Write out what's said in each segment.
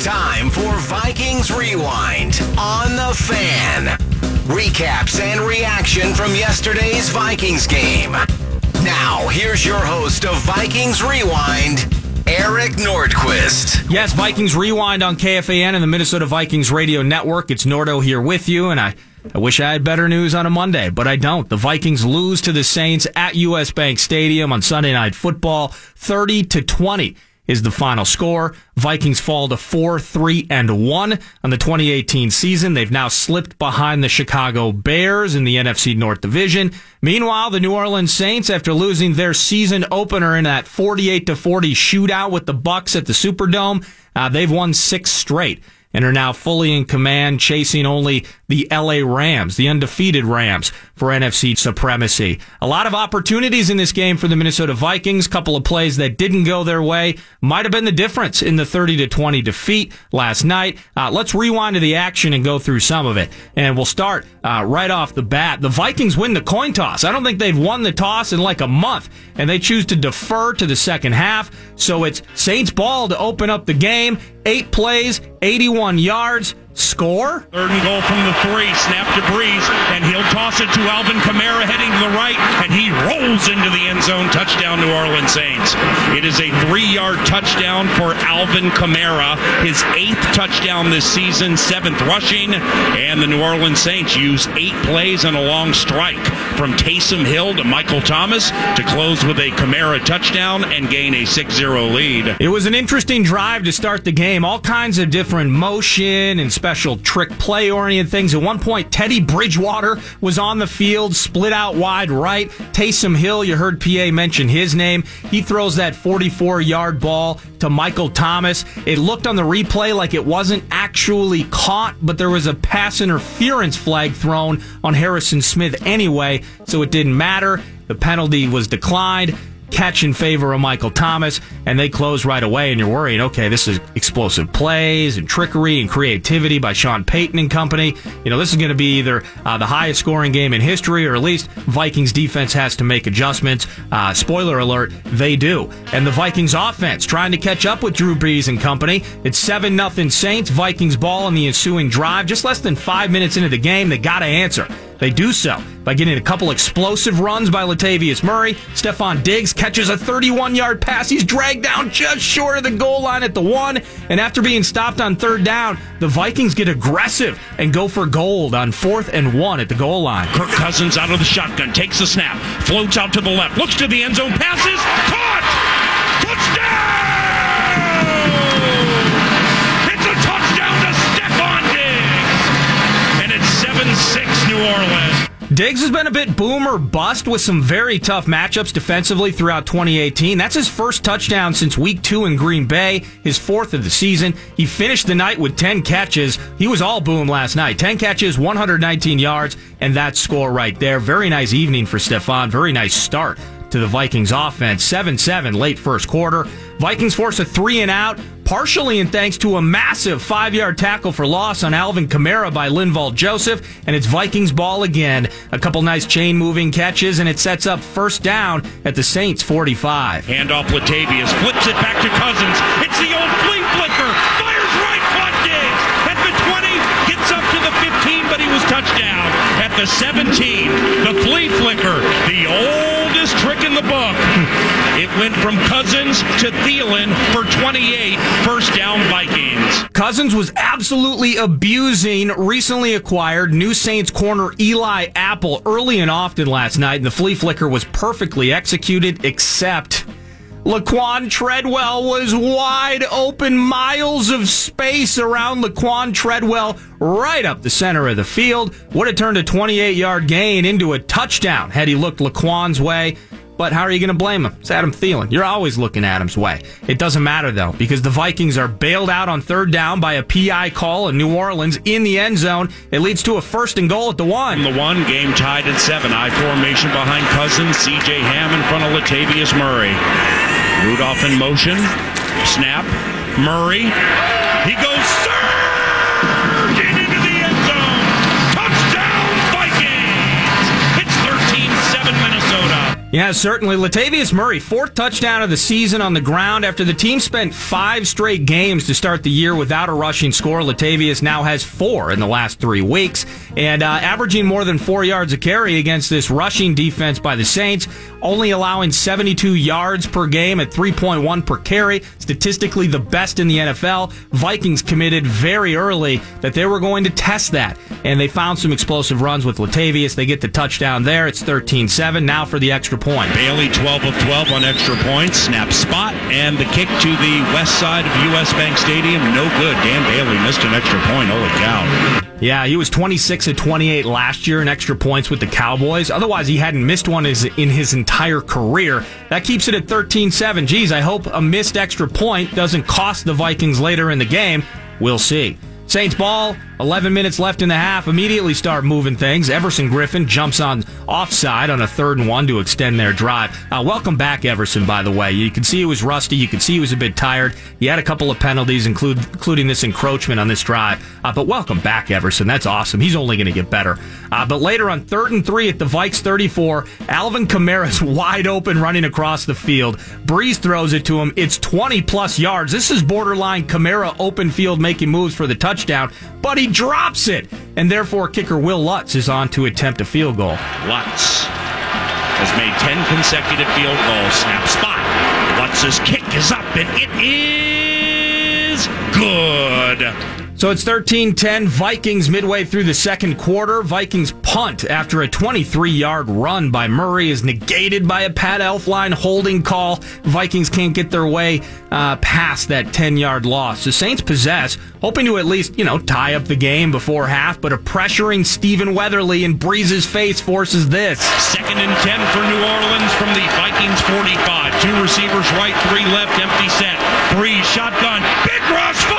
time for Vikings Rewind on the Fan. Recaps and reaction from yesterday's Vikings game. Now, here's your host of Vikings Rewind, Eric Nordquist. Yes, Vikings Rewind on KFAN and the Minnesota Vikings Radio Network. It's Nordo here with you, and I, I wish I had better news on a Monday, but I don't. The Vikings lose to the Saints at US Bank Stadium on Sunday Night Football, 30 to 20 is the final score. Vikings fall to 4 3 and 1 on the 2018 season. They've now slipped behind the Chicago Bears in the NFC North Division. Meanwhile, the New Orleans Saints, after losing their season opener in that 48 to 40 shootout with the Bucs at the Superdome, uh, they've won six straight and are now fully in command, chasing only the LA Rams, the undefeated Rams, for NFC supremacy. A lot of opportunities in this game for the Minnesota Vikings. Couple of plays that didn't go their way might have been the difference in the 30 to 20 defeat last night. Uh, let's rewind to the action and go through some of it. And we'll start uh, right off the bat. The Vikings win the coin toss. I don't think they've won the toss in like a month, and they choose to defer to the second half. So it's Saints ball to open up the game. Eight plays, 81 yards. Score? Third and goal from the three. Snap to Brees, and he'll toss it to Alvin Kamara heading to the right, and he rolls into the end zone. Touchdown, New Orleans Saints. It is a three yard touchdown for Alvin Kamara, his eighth touchdown this season, seventh rushing, and the New Orleans Saints use eight plays and a long strike from Taysom Hill to Michael Thomas to close with a Kamara touchdown and gain a 6 0 lead. It was an interesting drive to start the game. All kinds of different motion and special trick play oriented things. At one point, Teddy Bridgewater was on the field, split out wide right. Taysom Hill, you heard PA mention his name. He throws that 44 yard ball to Michael Thomas. It looked on the replay like it wasn't actually caught, but there was a pass interference flag thrown on Harrison Smith anyway, so it didn't matter. The penalty was declined catch in favor of Michael Thomas, and they close right away. And you're worried, okay, this is explosive plays and trickery and creativity by Sean Payton and company. You know, this is going to be either uh, the highest scoring game in history, or at least Vikings defense has to make adjustments. Uh, spoiler alert, they do. And the Vikings offense trying to catch up with Drew Brees and company. It's seven nothing Saints. Vikings ball in the ensuing drive. Just less than five minutes into the game, they got to answer. They do so by getting a couple explosive runs by Latavius Murray. Stefon Diggs catches a 31 yard pass. He's dragged down just short of the goal line at the one. And after being stopped on third down, the Vikings get aggressive and go for gold on fourth and one at the goal line. Kirk Cousins out of the shotgun, takes the snap, floats out to the left, looks to the end zone, passes, caught! Stefon Diggs! And it's 7 6 New Orleans. Diggs has been a bit boom or bust with some very tough matchups defensively throughout 2018. That's his first touchdown since week two in Green Bay, his fourth of the season. He finished the night with 10 catches. He was all boom last night. 10 catches, 119 yards, and that score right there. Very nice evening for Stefon. Very nice start to the Vikings offense. 7 7 late first quarter. Vikings force a three and out, partially in thanks to a massive five yard tackle for loss on Alvin Kamara by Linval Joseph, and it's Vikings ball again. A couple nice chain moving catches, and it sets up first down at the Saints 45. Handoff Latavius, flips it back to Cousins. It's the old flea flicker. Fires right, caught Diggs. At the 20, gets up to the 15, but he was touchdown. At the 17, the flea flicker, the oldest trick in the book. It went from Cousins to Thielen for 28. First down, Vikings. Cousins was absolutely abusing recently acquired new Saints corner Eli Apple early and often last night, and the flea flicker was perfectly executed, except Laquan Treadwell was wide open, miles of space around Laquan Treadwell, right up the center of the field. Would have turned a 28 yard gain into a touchdown had he looked Laquan's way. But how are you going to blame him? It's Adam Thielen. You're always looking Adam's way. It doesn't matter, though, because the Vikings are bailed out on third down by a PI call in New Orleans in the end zone. It leads to a first and goal at the one. The one, game tied at seven. I formation behind Cousins. CJ Ham in front of Latavius Murray. Rudolph in motion. Snap. Murray. He goes Yeah, certainly. Latavius Murray, fourth touchdown of the season on the ground after the team spent five straight games to start the year without a rushing score. Latavius now has four in the last three weeks and uh, averaging more than four yards a carry against this rushing defense by the Saints, only allowing 72 yards per game at 3.1 per carry, statistically the best in the NFL. Vikings committed very early that they were going to test that, and they found some explosive runs with Latavius. They get the touchdown there. It's 13 7. Now for the extra point. Bailey 12 of 12 on extra points, snap spot, and the kick to the west side of US Bank Stadium. No good. Dan Bailey missed an extra point. Holy cow. Yeah, he was 26 of 28 last year in extra points with the Cowboys. Otherwise, he hadn't missed one in his entire career. That keeps it at 13 7. Geez, I hope a missed extra point doesn't cost the Vikings later in the game. We'll see. Saints ball, 11 minutes left in the half. Immediately start moving things. Everson Griffen jumps on offside on a third and one to extend their drive. Uh, welcome back, Everson, by the way. You can see he was rusty. You can see he was a bit tired. He had a couple of penalties, include, including this encroachment on this drive. Uh, but welcome back, Everson. That's awesome. He's only going to get better. Uh, but later on third and three at the Vikes 34, Alvin Kamara's wide open running across the field. Brees throws it to him. It's 20 plus yards. This is borderline Kamara open field making moves for the touchdown touchdown, but he drops it. And therefore, kicker Wil Lutz is on to attempt a field goal. Lutz has made 10 consecutive field goals. Snap spot. Lutz's kick is up, and it is good. So it's 13 10 Vikings midway through the second quarter. Vikings punt after a 23 yard run by Murray is negated by a Pat Elflein holding call. Vikings can't get their way uh, past that 10 yard loss. The Saints possess, hoping to at least, you know, tie up the game before half, but a pressuring Stephen Weatherly in Brees's face forces this. Second and 10 for New Orleans from the Vikings 45. Two receivers right, three left, empty set. Brees shotgun. Big rush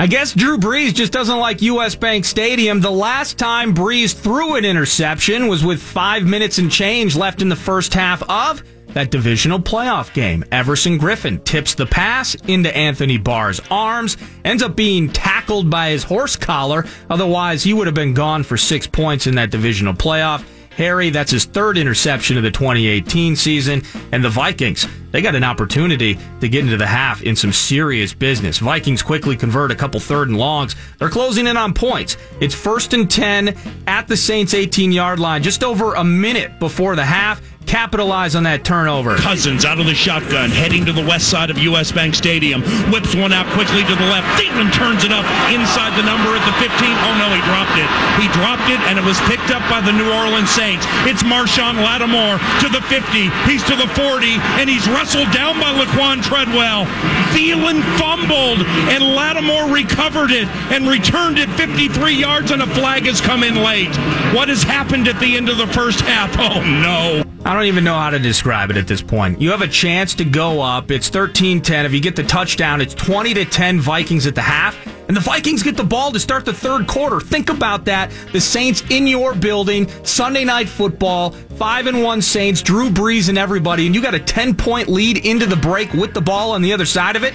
I guess Drew Brees just doesn't like US Bank Stadium. The last time Brees threw an interception was with five minutes and change left in the first half of that divisional playoff game. Everson Griffen tips the pass into Anthony Barr's arms, ends up being tackled by his horse collar. Otherwise, he would have been gone for six points in that divisional playoff. Harry, that's his third interception of the 2018 season. And the Vikings, they got an opportunity to get into the half in some serious business. Vikings quickly convert a couple third and longs. They're closing in on points. It's first and 10 at the Saints 18 yard line, just over a minute before the half capitalize on that turnover. Cousins out of the shotgun, heading to the west side of US Bank Stadium. Whips one out quickly to the left. Thielen turns it up inside the number at the 15. Oh no, he dropped it. He dropped it, and it was picked up by the New Orleans Saints. It's Marshon Lattimore to the 50. He's to the 40, and he's wrestled down by Laquan Treadwell. Thielen fumbled, and Lattimore recovered it and returned it 53 yards, and a flag has come in late. What has happened at the end of the first half? Oh no. I don't even know how to describe it at this point. You have a chance to go up. It's 13-10. If you get the touchdown, it's 20 to 10 Vikings at the half. And the Vikings get the ball to start the third quarter. Think about that. The Saints in your building, Sunday night football, 5 and 1 Saints, Drew Brees and everybody, and you got a 10-point lead into the break with the ball on the other side of it.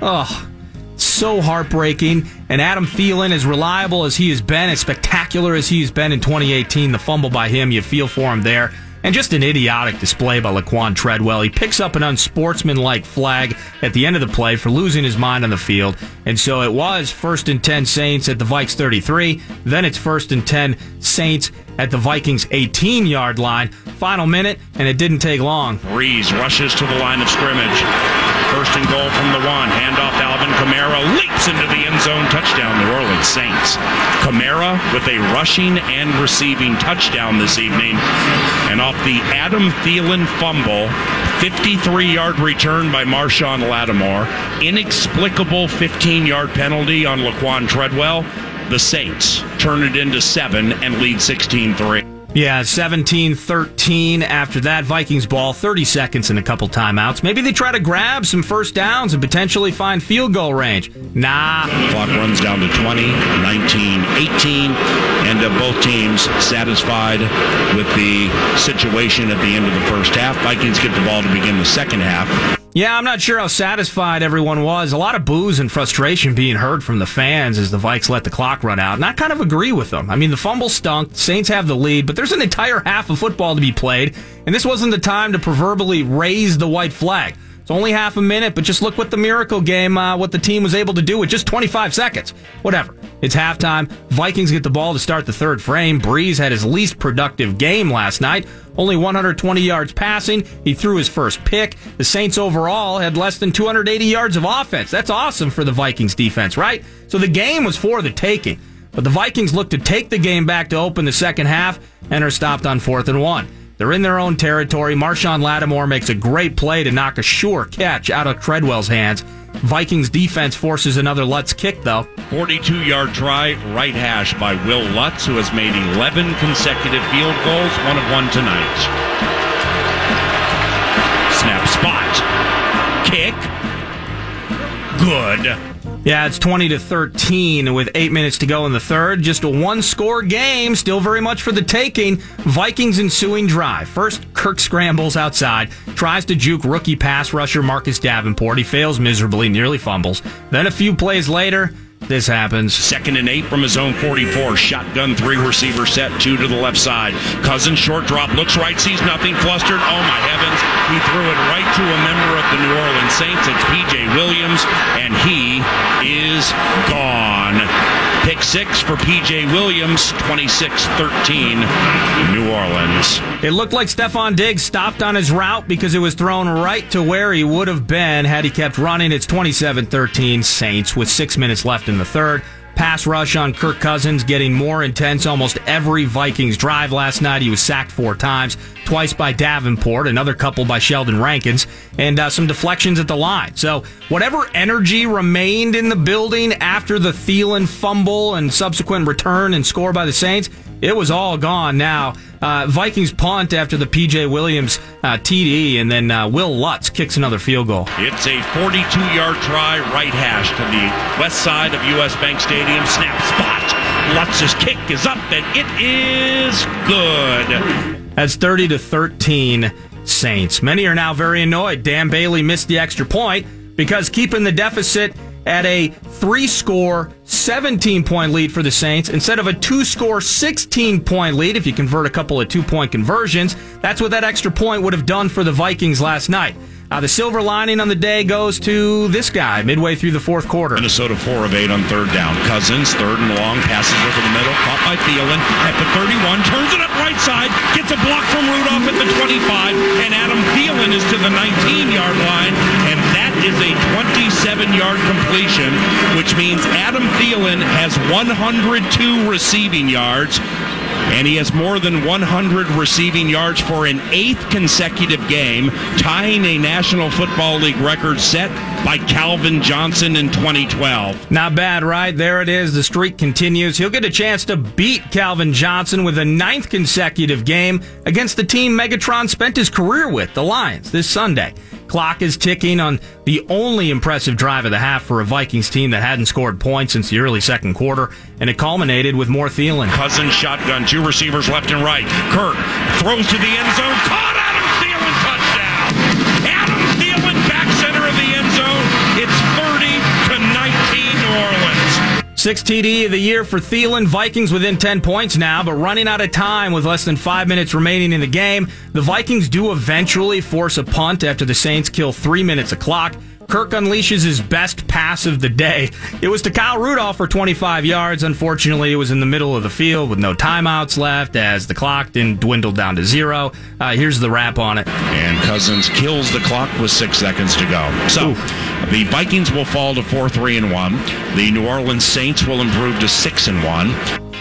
Oh, so heartbreaking. And Adam Thielen, as reliable as he has been, as spectacular as he has been in 2018, the fumble by him, you feel for him there. And just an idiotic display by Laquan Treadwell. He picks up an unsportsmanlike flag at the end of the play for losing his mind on the field. And so it was first and 10 Saints at the Vikes 33. Then it's first and 10 Saints at the Vikings 18 yard line. Final minute, and it didn't take long. Brees rushes to the line of scrimmage. First and goal from the one. Handoff to Alvin Kamara. Leaps into the end zone. Touchdown, New Orleans Saints. Kamara with a rushing and receiving touchdown this evening. And off the Adam Thielen fumble, 53 yard return by Marshon Lattimore. Inexplicable 15 yard penalty on Laquan Treadwell. The Saints turn it into seven and lead 16 3. Yeah, 17 13 after that. Vikings ball, 30 seconds and a couple timeouts. Maybe they try to grab some first downs and potentially find field goal range. Nah. Clock runs down to 20, 19, 18, and uh, both teams satisfied with the situation at the end of the first half. Vikings get the ball to begin the second half. Yeah, I'm not sure how satisfied everyone was. A lot of boos and frustration being heard from the fans as the Vikes let the clock run out. And I kind of agree with them. I mean, the fumble stunk. Saints have the lead, but there's an entire half of football to be played. And this wasn't the time to proverbially raise the white flag. It's only half a minute, but just look what the miracle game, uh, what the team was able to do with just 25 seconds. Whatever. It's halftime. Vikings get the ball to start the third frame. Brees had his least productive game last night. Only 120 yards passing. He threw his first pick. The Saints overall had less than 280 yards of offense. That's awesome for the Vikings defense, right? So the game was for the taking. But the Vikings look to take the game back to open the second half and are stopped on fourth and one. They're in their own territory. Marshon Lattimore makes a great play to knock a sure catch out of Treadwell's hands. Vikings defense forces another Lutz kick, though. 42 yard try, right hash by Wil Lutz, who has made 11 consecutive field goals, one of one tonight. Snap spot. Kick. Good. Yeah, it's 20 to 13 with eight minutes to go in the third. Just a one score game, still very much for the taking. Vikings ensuing drive. First, Kirk scrambles outside, tries to juke rookie pass rusher Marcus Davenport. He fails miserably, nearly fumbles. Then a few plays later, this happens. Second and eight from his own 44. Shotgun three receiver set, two to the left side. Cousins short drop, looks right, sees nothing, flustered. Oh my heavens. He threw it right to a member of the New Orleans Saints. It's PJ Williams, and he is gone. Six for PJ Williams, 26 13, New Orleans. It looked like Stefon Diggs stopped on his route because it was thrown right to where he would have been had he kept running. It's 27 13 Saints with six minutes left in the third. Pass rush on Kirk Cousins getting more intense almost every Vikings drive last night. He was sacked four times, twice by Davenport, another couple by Sheldon Rankins, and uh, some deflections at the line. So whatever energy remained in the building after the Thielen fumble and subsequent return and score by the Saints, it was all gone now. Uh, Vikings punt after the PJ Williams uh, TD, and then uh, Wil Lutz kicks another field goal. It's a 42 yard try, right hash to the west side of US Bank Stadium. Snap spot. Lutz's kick is up, and it is good. That's 30 to 13 Saints. Many are now very annoyed. Dan Bailey missed the extra point because keeping the deficit at a three score, 17 point lead for the Saints instead of a two score, 16 point lead. If you convert a couple of two point conversions, that's what that extra point would have done for the Vikings last night. Uh, the silver lining on the day goes to this guy midway through the fourth quarter. Minnesota 4 of 8 on third down. Cousins, third and long, passes over the middle, caught by Thielen at the 31, turns it up right side, gets a block from Rudolph at the 25, and Adam Thielen is to the 19 yard line, and is a 27 yard completion, which means Adam Thielen has 102 receiving yards and he has more than 100 receiving yards for an eighth consecutive game, tying a National Football League record set by Calvin Johnson in 2012. Not bad, right? There it is. The streak continues. He'll get a chance to beat Calvin Johnson with a ninth consecutive game against the team Megatron spent his career with, the Lions, this Sunday. Clock is ticking on the only impressive drive of the half for a Vikings team that hadn't scored points since the early second quarter, and it culminated with more Thielen. Cousins shotgun, two receivers left and right. Kirk throws to the end zone, caught Adam Six TD of the year for Thielen. Vikings within 10 points now, but running out of time with less than five minutes remaining in the game. The Vikings do eventually force a punt after the Saints kill three minutes of clock. Kirk unleashes his best pass of the day. It was to Kyle Rudolph for 25 yards. Unfortunately, it was in the middle of the field with no timeouts left as the clock then dwindled down to zero. Uh, here's the wrap on it. And Cousins kills the clock with six seconds to go. So Oof. The Vikings will fall to 4 3 and 1. The New Orleans Saints will improve to 6 and 1.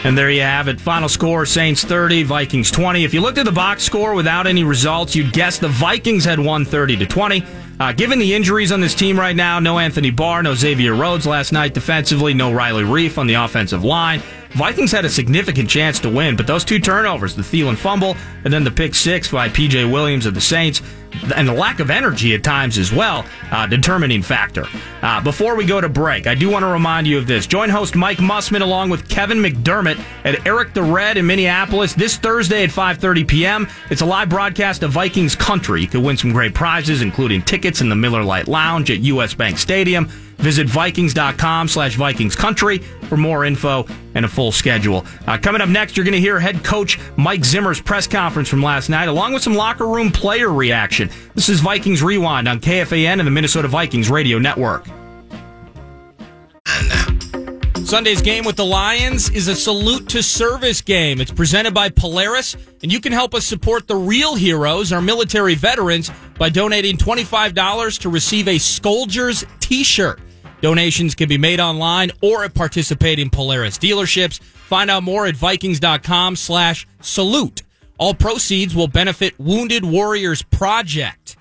And there you have it. Final score Saints 30, Vikings 20. If you looked at the box score without any results, you'd guess the Vikings had won 30 to 20. Uh, given the injuries on this team right now, no Anthony Barr, no Xavier Rhodes last night defensively, no Riley Reiff on the offensive line. Vikings had a significant chance to win, but those two turnovers, the Thielen fumble and then the pick six by P.J. Williams of the Saints, and the lack of energy at times as well, uh, determining factor. Uh, before we go to break, I do want to remind you of this. Join host Mike Mussman along with Kevin McDermott at Eric the Red in Minneapolis this Thursday at 5:30 p.m. It's a live broadcast of Vikings country. You could win some great prizes, including tickets in the Miller Lite Lounge at U.S. Bank Stadium. Visit Vikings.com slash Vikings Country for more info and a full schedule. Uh, coming up next, you're going to hear head coach Mike Zimmer's press conference from last night, along with some locker room player reaction. This is Vikings Rewind on KFAN and the Minnesota Vikings Radio Network. Sunday's game with the Lions is a salute to service game. It's presented by Polaris, and you can help us support the real heroes, our military veterans, by donating $25 to receive a Scolders t shirt. Donations can be made online or at participating Polaris dealerships. Find out more at Vikings.com slash salute. All proceeds will benefit Wounded Warriors Project.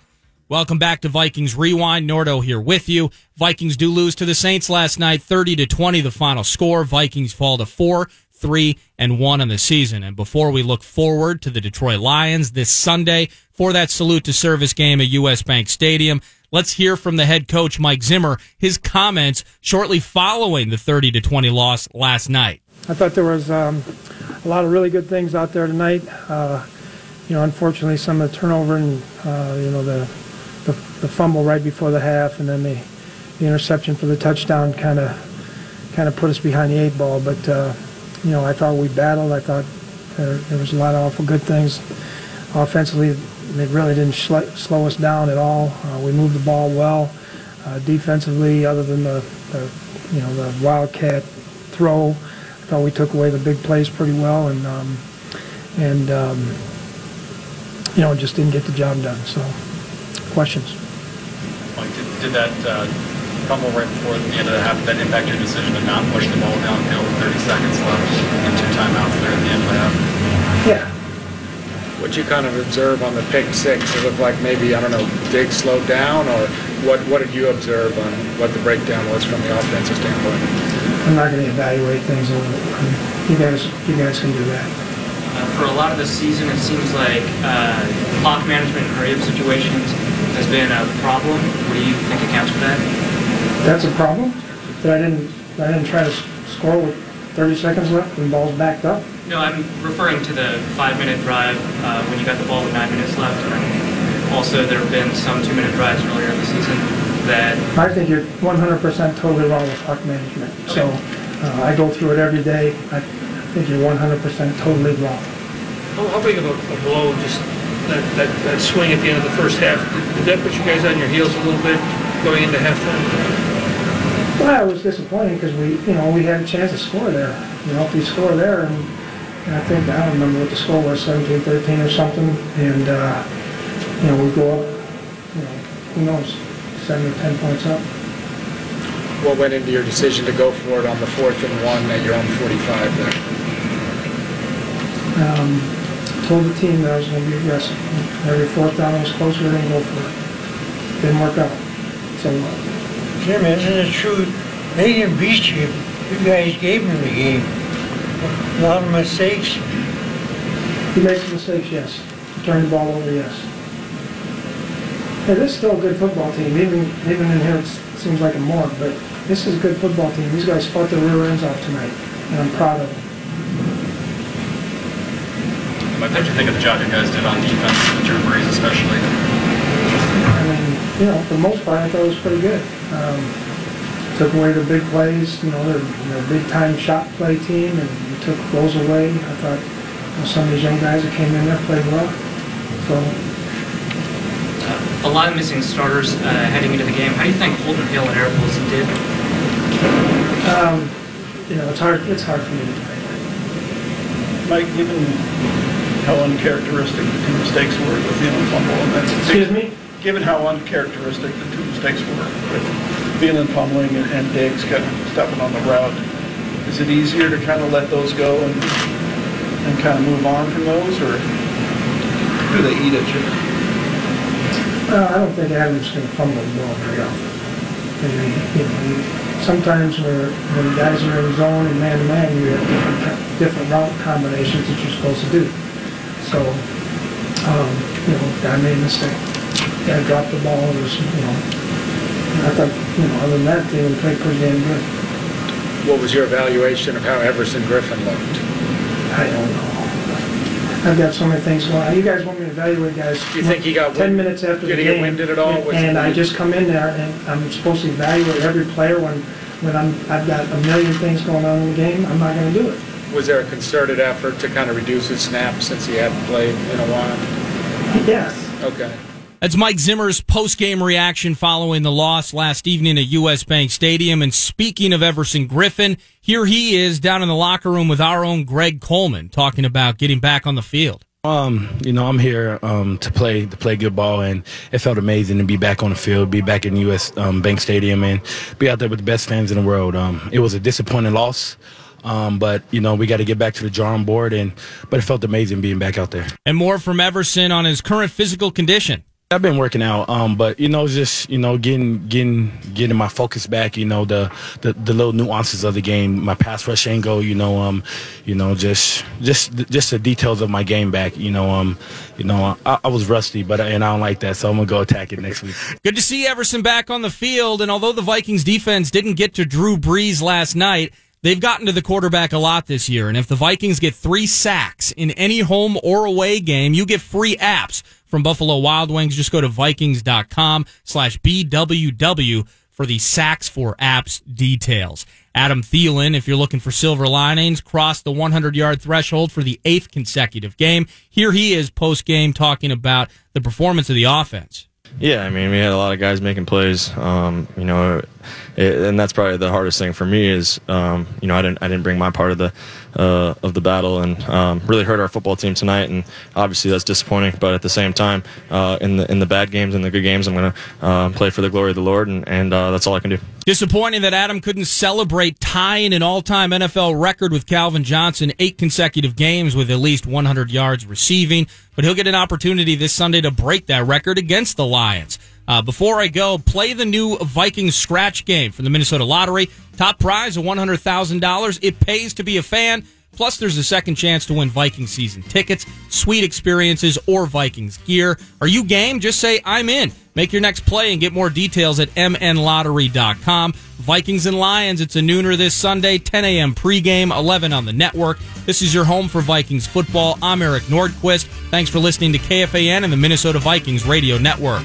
Welcome back to Vikings Rewind. Nordo here with you. Vikings do lose to the Saints last night, 30 to 20, the final score. Vikings fall to 4, 3, and 1 on the season. And before we look forward to the Detroit Lions this Sunday for that salute to service game at US Bank Stadium, let's hear from the head coach, Mike Zimmer, his comments shortly following the 30 to 20 loss last night. I thought there was um, a lot of really good things out there tonight. Uh, you know, unfortunately, some of the turnover and uh, you know the, the, the fumble right before the half, and then the, the interception for the touchdown kind of kind of put us behind the eight ball. But uh, you know, I thought we battled. I thought there, there was a lot of awful good things offensively. They really didn't sl- slow us down at all. Uh, we moved the ball well. Uh, defensively, other than the, the you know the wildcat throw, I thought we took away the big plays pretty well, and um, and um, you know just didn't get the job done. So, questions. Mike, did, did that uh, fumble right before the end of the half that impact your decision to not push the ball downfield with 30 seconds left and two timeouts there at the end of the half? Yeah, What you kind of observe on the pick six, it looked like maybe, I don't know, Diggs slowed down, or what, what did you observe on what the breakdown was from the offensive standpoint? I'm not going to evaluate things. You guys, you guys can do that. Uh, for a lot of the season, it seems like uh, clock management in hurry-up situations has been a problem. What do you think accounts for that? That's a problem. That I didn't, I didn't try to score with 30 seconds left and balls backed up. No, I'm referring to the five-minute drive uh, when you got the ball with nine minutes left. And also, there have been some two-minute drives earlier in the season that I think you're 100% totally wrong with clock management. So uh, I go through it every day. I think you're 100% totally wrong. How, how big of a, a blow just that, that, that swing at the end of the first half? Did, did that put you guys on your heels a little bit going into halftime? Well, it was disappointing because we, you know, we had a chance to score there. You know, if we score there, and, and I think I don't remember what the score was, 17, 13 or something, and uh, you know we go up, you know, who knows, seven or 10 points up. What went into your decision to go for it on the fourth and one at your own 45 there? Um, told the team that I was going to be aggressive. Every fourth down was closer, we didn't go for it. Didn't work out. So uh, Jim, isn't it true, they didn't beat you, you guys gave them the game. A lot of mistakes. he made some mistakes, yes. He Turned the ball over, yes. Hey, this is still a good football team. Even even in here, it seems like a morgue, but this is a good football team. These guys fought their rear ends off tonight, and I'm proud of them. Mike, what did you think of the job you guys did on defense, with Drew Brees especially? I mean, you know, for the most part, I thought it was pretty good. Um, took away the big plays, you know, they're, they're a big time shot play team, and we took those away. I thought you know, some of these young guys that came in there played well. So, uh, a lot of missing starters uh, heading into the game. How do you think Holton Hill and Eric Wilson did? um, you know, it's hard. It's hard for me to tell. Mike, given how uncharacteristic the two mistakes were with Thielen fumble and then... Excuse me. Given how uncharacteristic the two mistakes were with Thielen fumbling and, and Diggs kind of stepping on the route, is it easier to kind of let those go and, and kind of move on from those, or do they eat at you? Uh, I don't think Adams going to fumble the ball very often. I mean, you know, sometimes where, when guys are in zone and man-to-man, you have different, different route combinations that you're supposed to do. So, um, you know, guy made a mistake. Guy dropped the ball, it was, you know, I thought, you know, other than that, they would play pretty damn good. What was your evaluation of how Everson Griffen looked? I don't know. I've got so many things going on. You guys want me to evaluate guys? Do you think he got Ten wind- minutes after the did he game. get winded at all? Was- And I just come in there and I'm supposed to evaluate every player when, when I'm, I've got a million things going on in the game. I'm not gonna do it. Was there a concerted effort to kind of reduce his snaps since he hadn't played in a while? Yes. Okay. That's Mike Zimmer's post-game reaction following the loss last evening at U.S. Bank Stadium. And speaking of Everson Griffen, here he is down in the locker room with our own Greg Coleman talking about getting back on the field. Um, you know, I'm here um, to play to play good ball, and it felt amazing to be back on the field, be back in U.S. Um, Bank Stadium, and be out there with the best fans in the world. Um, it was a disappointing loss, um, but you know we got to get back to the drawing board, and but it felt amazing being back out there. And more from Everson on his current physical condition. I've been working out, um, but you know, just you know, getting getting getting my focus back. You know, the, the the little nuances of the game, my pass rush angle. You know, um, you know, just just just the details of my game back. You know, um, you know, I, I was rusty, but and I don't like that, so I'm gonna go attack it next week. Good to see Everson back on the field. And although the Vikings defense didn't get to Drew Brees last night, they've gotten to the quarterback a lot this year. And if the Vikings get three sacks in any home or away game, you get free apps from Buffalo Wild Wings. Just go to Vikings.com slash BWW for the sacks for apps details. Adam Thielen, if you're looking for silver linings, crossed the 100 yard threshold for the eighth consecutive game. Here he is post game talking about the performance of the offense. Yeah, I mean, we had a lot of guys making plays. Um, you know, it, and that's probably the hardest thing for me is, um, you know, I didn't I didn't bring my part of the uh, of the battle and um, really hurt our football team tonight. And obviously that's disappointing. But at the same time, uh, in the in the bad games and the good games, I'm to uh, play for the glory of the Lord, and, and uh, that's all I can do. Disappointing that Adam couldn't celebrate tying an all-time NFL record with Calvin Johnson, eight consecutive games with at least 100 yards receiving. But he'll get an opportunity this Sunday to break that record against the Lions. Uh, before I go, play the new Vikings scratch game from the Minnesota Lottery. Top prize of $100,000. It pays to be a fan. Plus, there's a second chance to win Vikings season tickets, sweet experiences, or Vikings gear. Are you game? Just say, I'm in. Make your next play and get more details at mnlottery.com. Vikings and Lions, it's a nooner this Sunday, 10 a.m. pregame, 11 on the network. This is your home for Vikings football. I'm Eric Nordquist. Thanks for listening to KFAN and the Minnesota Vikings Radio Network.